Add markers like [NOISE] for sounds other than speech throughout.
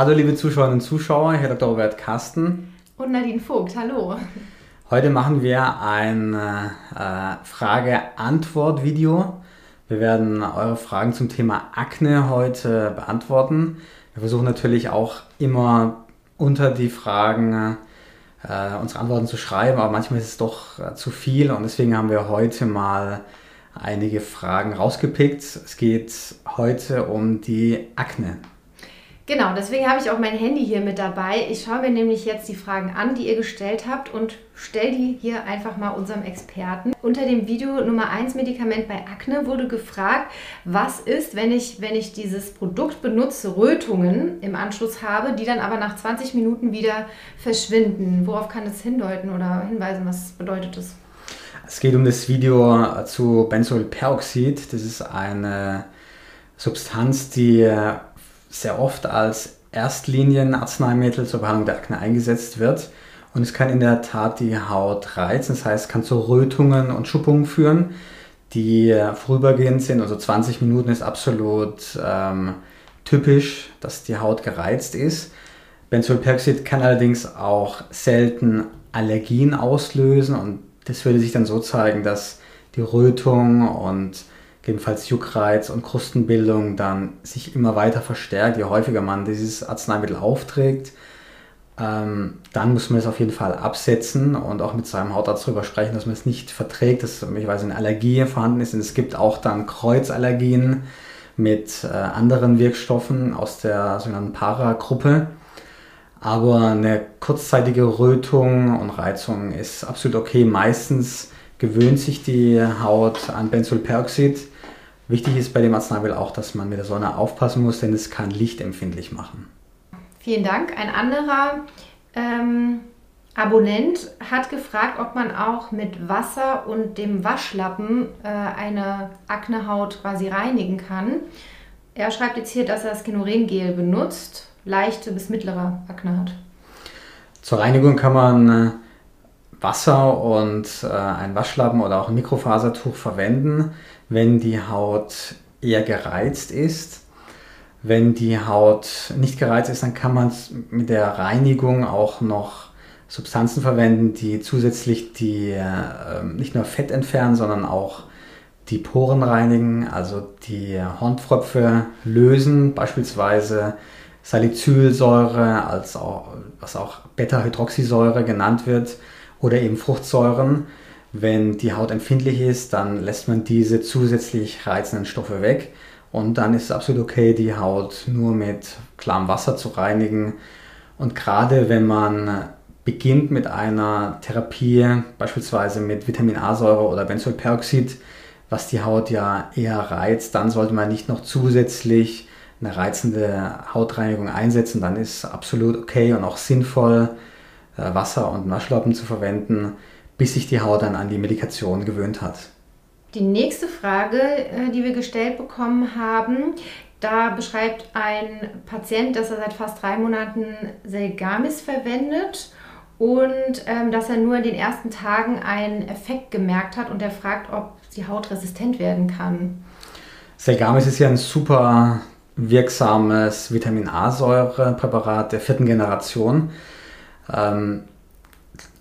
Hallo liebe Zuschauerinnen und Zuschauer, Herr Dr. Robert Carsten. Und Nadine Vogt, hallo. Heute machen wir ein äh, Frage-Antwort-Video. Wir werden eure Fragen zum Thema Akne heute beantworten. Wir versuchen natürlich auch immer unter die Fragen äh, unsere Antworten zu schreiben, aber manchmal ist es doch äh, zu viel und deswegen haben wir heute mal einige Fragen rausgepickt. Es geht heute um die Akne. Genau, deswegen habe ich auch mein Handy hier mit dabei. Ich schaue mir nämlich jetzt die Fragen an, die ihr gestellt habt und stelle die hier einfach mal unserem Experten. Unter dem Video Nummer 1 Medikament bei Akne wurde gefragt, was ist, wenn ich, wenn ich dieses Produkt benutze, Rötungen im Anschluss habe, die dann aber nach 20 Minuten wieder verschwinden. Worauf kann das hindeuten oder hinweisen? Was bedeutet das? Es geht um das Video zu Benzolperoxid. Das ist eine Substanz, die sehr oft als Erstlinienarzneimittel zur Behandlung der Akne eingesetzt wird. Und es kann in der Tat die Haut reizen, das heißt, kann zu Rötungen und Schuppungen führen, die vorübergehend sind. Also 20 Minuten ist absolut ähm, typisch, dass die Haut gereizt ist. Benzolperoxid kann allerdings auch selten Allergien auslösen und das würde sich dann so zeigen, dass die Rötung und gegebenenfalls Juckreiz und Krustenbildung dann sich immer weiter verstärkt, je häufiger man dieses Arzneimittel aufträgt. Ähm, dann muss man es auf jeden Fall absetzen und auch mit seinem Hautarzt darüber sprechen, dass man es nicht verträgt, dass möglicherweise eine Allergie vorhanden ist. Und es gibt auch dann Kreuzallergien mit äh, anderen Wirkstoffen aus der sogenannten Para-Gruppe. Aber eine kurzzeitige Rötung und Reizung ist absolut okay. Meistens gewöhnt sich die Haut an Benzolperoxid Wichtig ist bei dem Arzneimittel auch, dass man mit der Sonne aufpassen muss, denn es kann lichtempfindlich machen. Vielen Dank. Ein anderer ähm, Abonnent hat gefragt, ob man auch mit Wasser und dem Waschlappen äh, eine Aknehaut quasi reinigen kann. Er schreibt jetzt hier, dass er das Kinorengel benutzt, leichte bis mittlere Akne hat. Zur Reinigung kann man äh, Wasser und äh, ein Waschlappen oder auch ein Mikrofasertuch verwenden, wenn die Haut eher gereizt ist. Wenn die Haut nicht gereizt ist, dann kann man mit der Reinigung auch noch Substanzen verwenden, die zusätzlich die äh, nicht nur Fett entfernen, sondern auch die Poren reinigen, also die Hornpfröpfe lösen, beispielsweise Salicylsäure, als auch, was auch Beta-Hydroxysäure genannt wird, oder eben Fruchtsäuren. Wenn die Haut empfindlich ist, dann lässt man diese zusätzlich reizenden Stoffe weg und dann ist es absolut okay, die Haut nur mit klarem Wasser zu reinigen. Und gerade wenn man beginnt mit einer Therapie, beispielsweise mit Vitamin A-Säure oder Benzolperoxid, was die Haut ja eher reizt, dann sollte man nicht noch zusätzlich eine reizende Hautreinigung einsetzen. Dann ist absolut okay und auch sinnvoll, Wasser und Waschlappen zu verwenden, bis sich die Haut dann an die Medikation gewöhnt hat. Die nächste Frage, äh, die wir gestellt bekommen haben, da beschreibt ein Patient, dass er seit fast drei Monaten Selgamis verwendet und ähm, dass er nur in den ersten Tagen einen Effekt gemerkt hat und er fragt, ob die Haut resistent werden kann. Selgamis ist ja ein super wirksames Vitamin A-Säure-Präparat der vierten Generation. Ähm,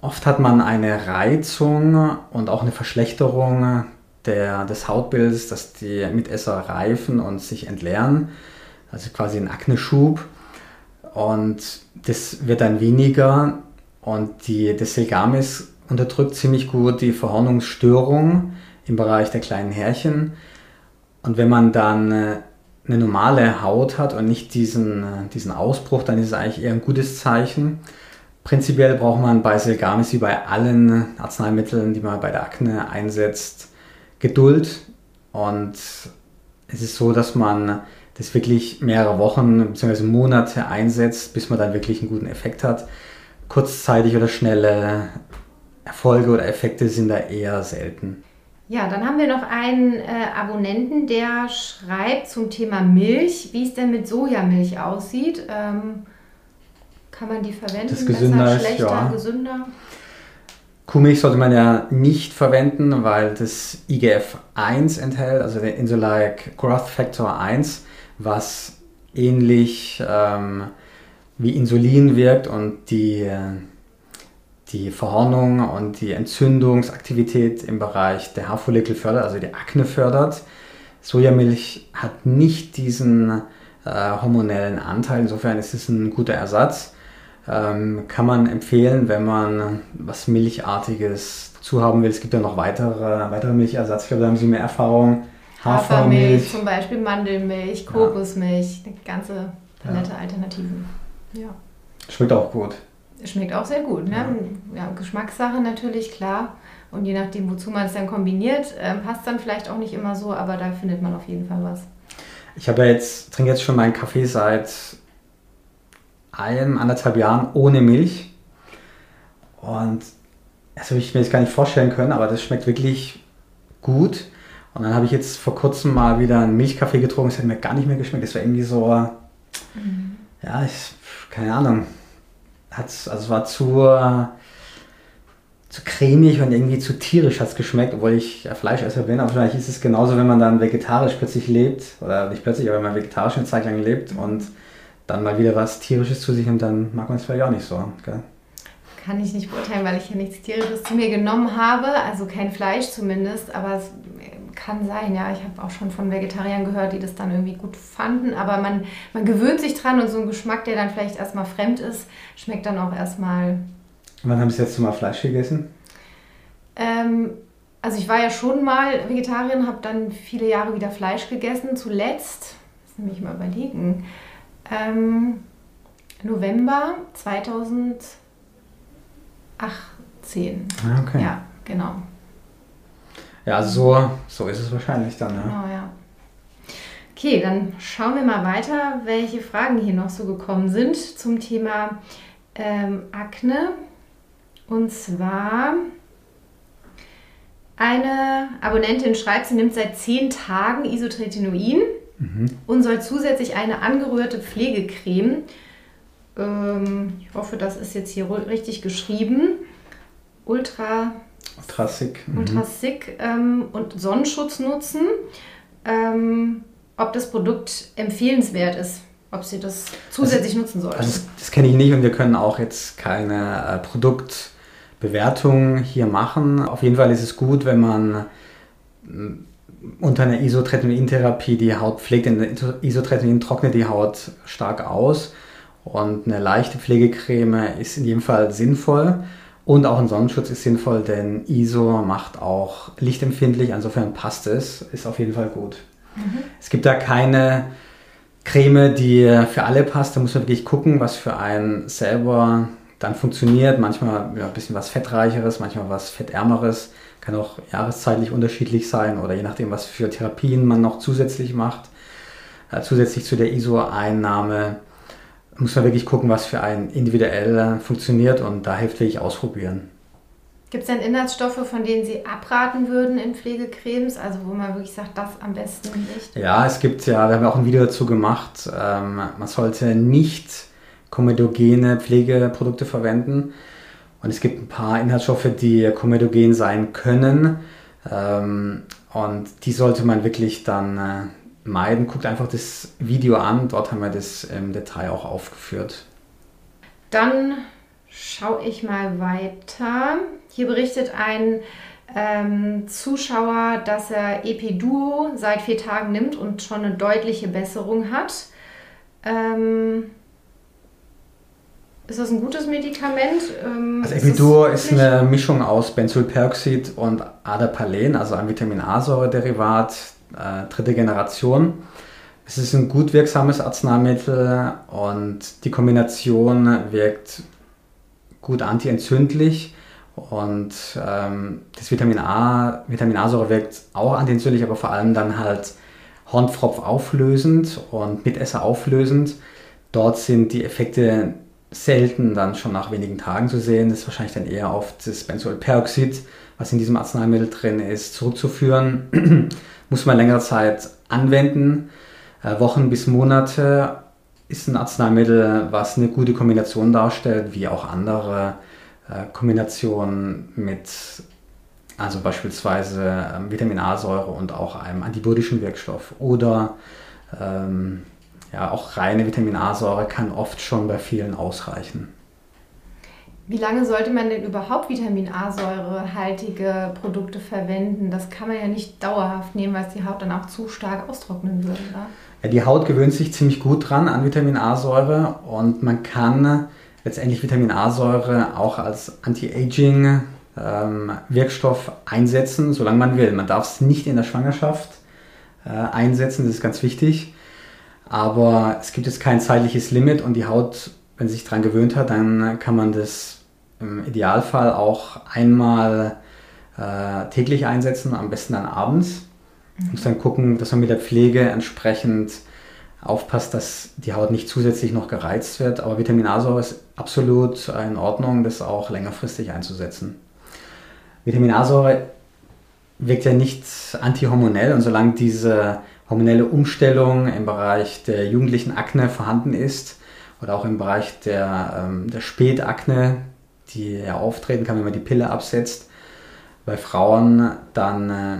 oft hat man eine Reizung und auch eine Verschlechterung der, des Hautbildes, dass die Mitesser reifen und sich entleeren. Also quasi ein Akneschub. Und das wird dann weniger und die, das Selgamis unterdrückt ziemlich gut die Verhornungsstörung im Bereich der kleinen Härchen. Und wenn man dann äh, eine normale Haut hat und nicht diesen, äh, diesen Ausbruch, dann ist es eigentlich eher ein gutes Zeichen. Prinzipiell braucht man bei Selgamis wie bei allen Arzneimitteln, die man bei der Akne einsetzt, Geduld. Und es ist so, dass man das wirklich mehrere Wochen bzw. Monate einsetzt, bis man dann wirklich einen guten Effekt hat. Kurzzeitig oder schnelle Erfolge oder Effekte sind da eher selten. Ja, dann haben wir noch einen äh, Abonnenten, der schreibt zum Thema Milch, wie es denn mit Sojamilch aussieht. Ähm, kann man die verwenden? Das gesünder Besser, ist, schlechter, ja. gesünder? Kuhmilch sollte man ja nicht verwenden, weil das IGF-1 enthält, also der Insulike Growth Factor 1, was ähnlich ähm, wie Insulin wirkt und die, die Verhornung und die Entzündungsaktivität im Bereich der Haarfollikel fördert, also die Akne fördert. Sojamilch hat nicht diesen äh, hormonellen Anteil, insofern ist es ein guter Ersatz. Ähm, kann man empfehlen, wenn man was Milchartiges zu haben will. Es gibt ja noch weitere, weitere Milchersatz. Ich glaube, da haben Sie mehr Erfahrung. Hafermilch, Hafermilch zum Beispiel Mandelmilch, Kokosmilch, ja. eine ganze Palette ja. Alternativen. Ja. Schmeckt auch gut. Schmeckt auch sehr gut. Ne? Ja. ja. Geschmackssache natürlich, klar. Und je nachdem, wozu man es dann kombiniert, äh, passt dann vielleicht auch nicht immer so, aber da findet man auf jeden Fall was. Ich habe jetzt, trinke jetzt schon meinen Kaffee seit einem, anderthalb Jahren ohne Milch. Und das habe ich mir jetzt gar nicht vorstellen können, aber das schmeckt wirklich gut. Und dann habe ich jetzt vor kurzem mal wieder einen Milchkaffee getrunken. Das hat mir gar nicht mehr geschmeckt. Das war irgendwie so, mhm. ja, ich, keine Ahnung. Hat's, also es war zu, zu cremig und irgendwie zu tierisch hat es geschmeckt, obwohl ich ja, Fleischesser bin. Aber vielleicht ist es genauso, wenn man dann vegetarisch plötzlich lebt. Oder nicht plötzlich, aber wenn man vegetarisch eine Zeit lang lebt und dann mal wieder was Tierisches zu sich nimmt, dann mag man es vielleicht auch nicht so. Gell? kann ich nicht beurteilen, weil ich ja nichts Tierisches zu mir genommen habe, also kein Fleisch zumindest, aber es kann sein, ja. Ich habe auch schon von Vegetariern gehört, die das dann irgendwie gut fanden, aber man, man gewöhnt sich dran und so ein Geschmack, der dann vielleicht erstmal fremd ist, schmeckt dann auch erstmal. Wann haben Sie jetzt mal Fleisch gegessen? Ähm, also ich war ja schon mal Vegetarierin, habe dann viele Jahre wieder Fleisch gegessen. Zuletzt, lass mich mal überlegen, ähm, November 2000 18. Ah, okay. Ja, genau. Ja, also so, so ist es wahrscheinlich dann. Ja. Genau, ja. Okay, dann schauen wir mal weiter, welche Fragen hier noch so gekommen sind zum Thema ähm, Akne. Und zwar eine Abonnentin schreibt, sie nimmt seit zehn Tagen Isotretinoin mhm. und soll zusätzlich eine angerührte Pflegecreme ähm, ich hoffe, das ist jetzt hier richtig geschrieben. Ultra, Ultra Sick. Mhm. Ultra Sick ähm, und Sonnenschutz nutzen. Ähm, ob das Produkt empfehlenswert ist, ob sie das zusätzlich also, nutzen soll. Also das, kenne ich nicht und wir können auch jetzt keine äh, Produktbewertung hier machen. Auf jeden Fall ist es gut, wenn man unter einer Isotretinoin-Therapie die Haut pflegt, denn Isotretinoin trocknet die Haut stark aus und eine leichte Pflegecreme ist in jedem Fall sinnvoll. Und auch ein Sonnenschutz ist sinnvoll, denn ISO macht auch lichtempfindlich. Insofern passt es, ist auf jeden Fall gut. Mhm. Es gibt da keine Creme, die für alle passt. Da muss man wirklich gucken, was für einen selber dann funktioniert. Manchmal ja, ein bisschen was Fettreicheres, manchmal was Fettärmeres. Kann auch jahreszeitlich unterschiedlich sein oder je nachdem, was für Therapien man noch zusätzlich macht. Äh, zusätzlich zu der ISO-Einnahme muss man wirklich gucken, was für einen individuell funktioniert und da hilft wirklich ausprobieren. Gibt es denn Inhaltsstoffe, von denen Sie abraten würden in Pflegecremes, also wo man wirklich sagt, das am besten nicht? Ja, es gibt ja, wir haben auch ein Video dazu gemacht, ähm, man sollte nicht komedogene Pflegeprodukte verwenden. Und es gibt ein paar Inhaltsstoffe, die komedogen sein können. Ähm, und die sollte man wirklich dann äh, meiden. Guckt einfach das Video an, dort haben wir das im Detail auch aufgeführt. Dann schaue ich mal weiter. Hier berichtet ein ähm, Zuschauer, dass er EP-Duo seit vier Tagen nimmt und schon eine deutliche Besserung hat. Ähm, ist das ein gutes Medikament? Ähm, also Epiduo ist, ist eine Mischung aus Benzylperoxid und Adapalen, also ein Vitamin A-Säure-Derivat äh, dritte Generation. Es ist ein gut wirksames Arzneimittel und die Kombination wirkt gut antientzündlich und ähm, das Vitamin A, Vitamin A-Säure wirkt auch antientzündlich, aber vor allem dann halt Hornpfropf auflösend und Mitesser auflösend. Dort sind die Effekte selten dann schon nach wenigen Tagen zu sehen. Das ist wahrscheinlich dann eher auf das Benzoylperoxid, was in diesem Arzneimittel drin ist, zurückzuführen. [CLEARS THROAT] muss man längere Zeit anwenden. Äh, Wochen bis Monate ist ein Arzneimittel, was eine gute Kombination darstellt, wie auch andere äh, Kombinationen mit, also beispielsweise ähm, Vitamin A-Säure und auch einem antibiotischen Wirkstoff oder ähm, ja, auch reine Vitamin A-Säure kann oft schon bei vielen ausreichen. Wie lange sollte man denn überhaupt Vitamin A-Säurehaltige Produkte verwenden? Das kann man ja nicht dauerhaft nehmen, weil es die Haut dann auch zu stark austrocknen würde. Oder? Ja, die Haut gewöhnt sich ziemlich gut dran an Vitamin A-Säure und man kann letztendlich Vitamin A-Säure auch als Anti-Aging ähm, Wirkstoff einsetzen, solange man will. Man darf es nicht in der Schwangerschaft äh, einsetzen, das ist ganz wichtig. Aber es gibt jetzt kein zeitliches Limit und die Haut, wenn sie sich daran gewöhnt hat, dann kann man das im Idealfall auch einmal äh, täglich einsetzen, am besten dann abends. Mhm. Muss dann gucken, dass man mit der Pflege entsprechend aufpasst, dass die Haut nicht zusätzlich noch gereizt wird. Aber Vitamin A-Säure ist absolut in Ordnung, das auch längerfristig einzusetzen. Vitamin A-Säure wirkt ja nicht antihormonell und solange diese hormonelle Umstellung im Bereich der jugendlichen Akne vorhanden ist oder auch im Bereich der, ähm, der Spätakne, die ja auftreten kann, wenn man die Pille absetzt, bei Frauen, dann äh,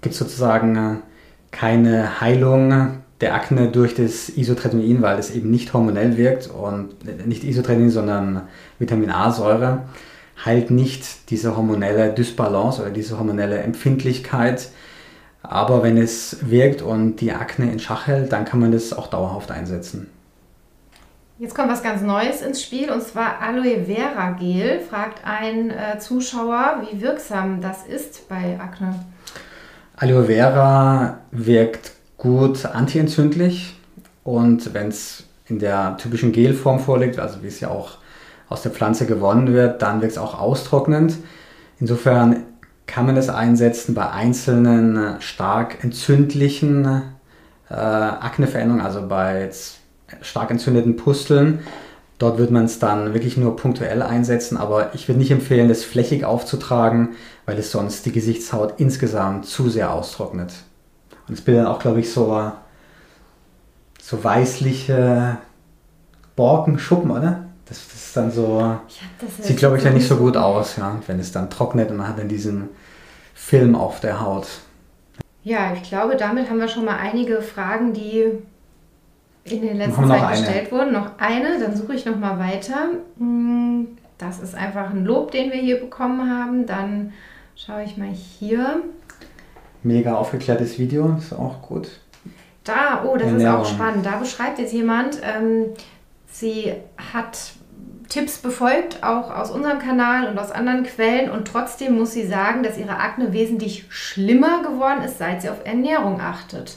gibt es sozusagen äh, keine Heilung der Akne durch das Isotretinoin, weil es eben nicht hormonell wirkt und äh, nicht Isotretinoin, sondern Vitamin A-Säure heilt nicht diese hormonelle Dysbalance oder diese hormonelle Empfindlichkeit. Aber wenn es wirkt und die Akne in Schach hält, dann kann man das auch dauerhaft einsetzen. Jetzt kommt was ganz Neues ins Spiel und zwar Aloe Vera Gel. Fragt ein äh, Zuschauer, wie wirksam das ist bei Akne. Aloe Vera wirkt gut antientzündlich und wenn es in der typischen Gelform vorliegt, also wie es ja auch aus der Pflanze gewonnen wird, dann wirkt es auch austrocknend. Insofern kann man es einsetzen bei einzelnen äh, stark entzündlichen äh, Akneveränderungen, also bei stark entzündeten Pusteln. Dort wird man es dann wirklich nur punktuell einsetzen, aber ich würde nicht empfehlen, das flächig aufzutragen, weil es sonst die Gesichtshaut insgesamt zu sehr austrocknet. Und es bildet auch, glaube ich, so, so weißliche Borkenschuppen, oder? Das, ist dann so. sieht, glaube ich, ja nicht so gut aus, ja, wenn es dann trocknet und man hat dann diesen Film auf der Haut. Ja, ich glaube, damit haben wir schon mal einige Fragen, die in den letzten Zeit gestellt wurden. Noch eine, dann suche ich noch mal weiter. Hm, das ist einfach ein Lob, den wir hier bekommen haben. Dann schaue ich mal hier. Mega aufgeklärtes Video, ist auch gut. Da, oh, das Ernährung. ist auch spannend. Da beschreibt jetzt jemand, ähm, sie hat Tipps befolgt, auch aus unserem Kanal und aus anderen Quellen. Und trotzdem muss sie sagen, dass ihre Akne wesentlich schlimmer geworden ist, seit sie auf Ernährung achtet.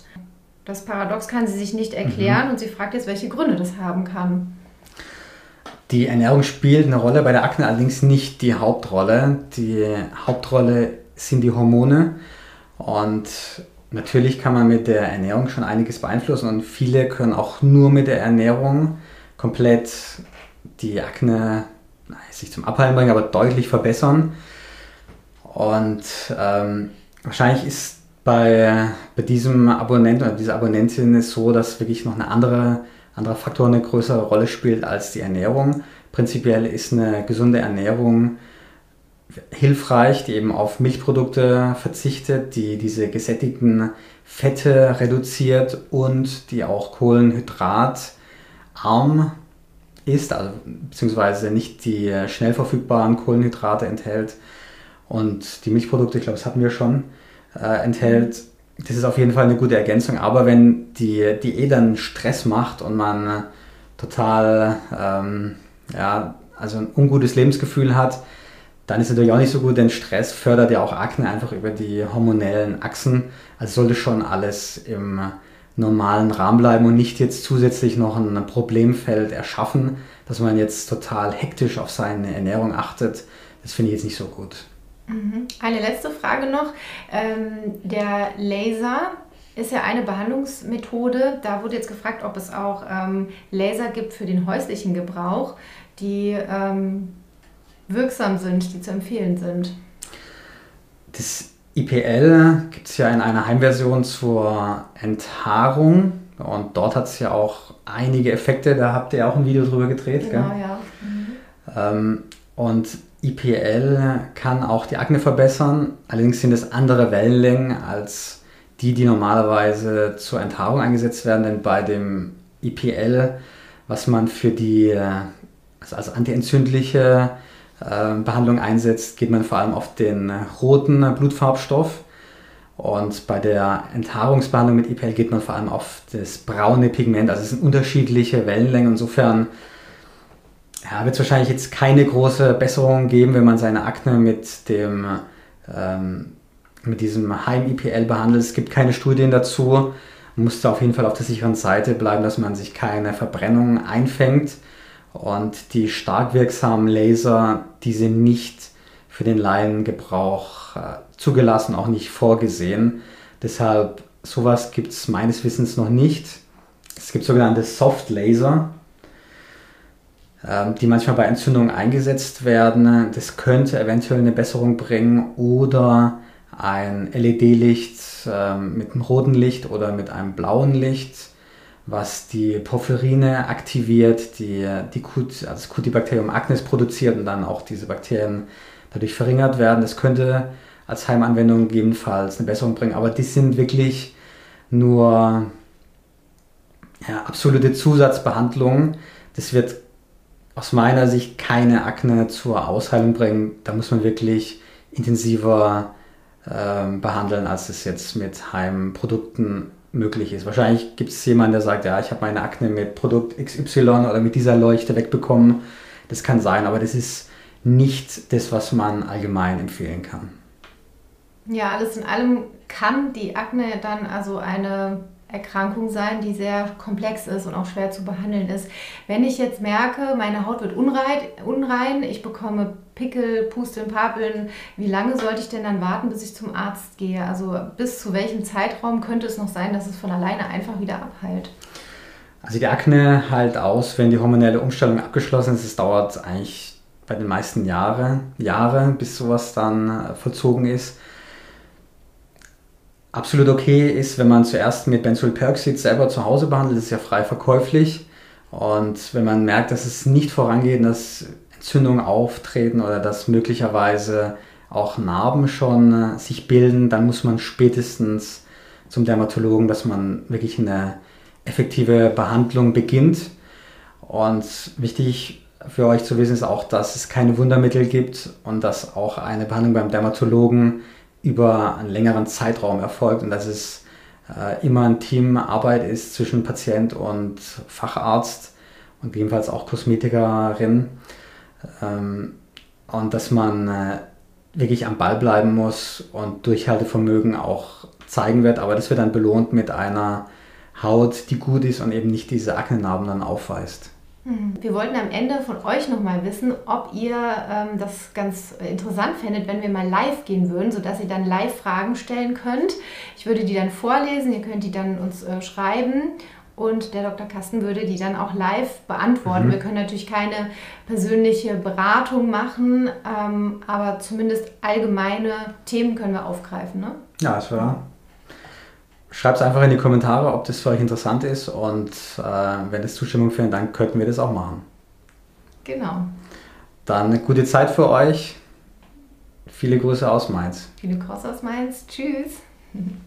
Das Paradox kann sie sich nicht erklären mhm. und sie fragt jetzt, welche Gründe das haben kann. Die Ernährung spielt eine Rolle, bei der Akne allerdings nicht die Hauptrolle. Die Hauptrolle sind die Hormone. Und natürlich kann man mit der Ernährung schon einiges beeinflussen und viele können auch nur mit der Ernährung komplett die Akne sich zum Abheilen bringen, aber deutlich verbessern. Und ähm, wahrscheinlich ist bei, bei diesem Abonnenten oder dieser Abonnentin es so, dass wirklich noch eine andere, andere Faktor eine größere Rolle spielt als die Ernährung. Prinzipiell ist eine gesunde Ernährung hilfreich, die eben auf Milchprodukte verzichtet, die diese gesättigten Fette reduziert und die auch kohlenhydratarm ist, also beziehungsweise nicht die äh, schnell verfügbaren Kohlenhydrate enthält und die Milchprodukte, ich glaube, das hatten wir schon, äh, enthält. Das ist auf jeden Fall eine gute Ergänzung, aber wenn die Diät dann Stress macht und man äh, total, ähm, ja, also ein ungutes Lebensgefühl hat, dann ist natürlich auch nicht so gut, denn Stress fördert ja auch Akne einfach über die hormonellen Achsen. Also sollte schon alles im normalen Rahmen bleiben und nicht jetzt zusätzlich noch ein Problemfeld erschaffen, dass man jetzt total hektisch auf seine Ernährung achtet. Das finde ich jetzt nicht so gut. Mhm. Eine letzte Frage noch. Ähm, der Laser ist ja eine Behandlungsmethode. Da wurde jetzt gefragt, ob es auch ähm, Laser gibt für den häuslichen Gebrauch, die ähm, wirksam sind, die zu empfehlen sind. Das IPL gibt es ja in einer Heimversion zur Enthaarung und dort hat es ja auch einige Effekte, da habt ihr auch ein Video drüber gedreht. Genau, gell? ja. Mhm. Ähm, und IPL kann auch die Akne verbessern, allerdings sind es andere Wellenlängen als die, die normalerweise zur Enthaarung eingesetzt werden, denn bei dem IPL, was man für die also als antientzündliche äh, Behandlung einsetzt, geht man vor allem auf den roten Blutfarbstoff. Und bei der Enthaarungsbehandlung mit IPL geht man vor allem auf das braune Pigment. Also es sind unterschiedliche Wellenlängen. Insofern ja, wird es wahrscheinlich jetzt keine große Besserung geben, wenn man seine Akne mit dem ähm, mit diesem Heim-IPL behandelt. Es gibt keine Studien dazu. Man muss da auf jeden Fall auf der sicheren Seite bleiben, dass man sich keine Verbrennung einfängt. Und die stark wirksamen Laser, die sind nicht für den Laiengebrauch äh, zugelassen, auch nicht vorgesehen. Deshalb, sowas gibt es meines Wissens noch nicht. Es gibt sogenannte Soft Laser, äh, die manchmal bei Entzündungen eingesetzt werden. Das könnte eventuell eine Besserung bringen oder ein LED-Licht äh, mit einem roten Licht oder mit einem blauen Licht was die Porphyrine aktiviert, die, die Cut, also das Cutibacterium acnes produziert und dann auch diese Bakterien dadurch verringert werden. Das könnte als Heimanwendung gegebenenfalls eine Besserung bringen, aber die sind wirklich nur ja, absolute Zusatzbehandlungen. Das wird aus meiner Sicht keine Akne zur Ausheilung bringen. Da muss man wirklich intensiver äh, behandeln, als es jetzt mit Heimprodukten möglich ist. Wahrscheinlich gibt es jemanden, der sagt, ja, ich habe meine Akne mit Produkt XY oder mit dieser Leuchte wegbekommen. Das kann sein, aber das ist nicht das, was man allgemein empfehlen kann. Ja, alles in allem kann die Akne dann also eine Erkrankung sein, die sehr komplex ist und auch schwer zu behandeln ist. Wenn ich jetzt merke, meine Haut wird unrein, unrein ich bekomme Pickel, Pusteln, Papeln, wie lange sollte ich denn dann warten, bis ich zum Arzt gehe? Also bis zu welchem Zeitraum könnte es noch sein, dass es von alleine einfach wieder abheilt? Also die Akne heilt aus, wenn die hormonelle Umstellung abgeschlossen ist. Es dauert eigentlich bei den meisten Jahre, Jahre, bis sowas dann äh, vollzogen ist absolut okay ist, wenn man zuerst mit Benzylperoxid selber zu Hause behandelt, das ist ja frei verkäuflich. Und wenn man merkt, dass es nicht vorangeht, dass Entzündungen auftreten oder dass möglicherweise auch Narben schon äh, sich bilden, dann muss man spätestens zum Dermatologen, dass man wirklich eine effektive Behandlung beginnt. Und wichtig für euch zu wissen ist auch, dass es keine Wundermittel gibt und dass auch eine Behandlung beim Dermatologen über einen längeren Zeitraum erfolgt und dass es äh, immer ein Teamarbeit ist zwischen Patient und Facharzt und gegebenenfalls auch Kosmetikerin ähm, und dass man äh, wirklich am Ball bleiben muss und Durchhaltevermögen auch zeigen wird, aber das wird dann belohnt mit einer Haut, die gut ist und eben nicht diese Aknenarben dann aufweist. Mhm. Wir wollten am Ende von euch nochmal wissen, ob ihr ähm, das ganz interessant fändet, wenn wir mal live gehen würden, sodass ihr dann live Fragen stellen könnt. Ich würde die dann vorlesen, ihr könnt die dann uns äh, schreiben und der Dr. Kasten würde die dann auch live beantworten. Mhm. Wir können natürlich keine persönliche Beratung machen, ähm, aber zumindest allgemeine Themen können wir aufgreifen. Ne? Ja, das war Schreibt es einfach in die Kommentare, ob das für euch interessant ist und äh, wenn es Zustimmung findet, dann könnten wir das auch machen. Genau. Dann eine gute Zeit für euch. Viele Grüße aus Mainz. Viele Grüße aus Mainz. Tschüss. [LAUGHS]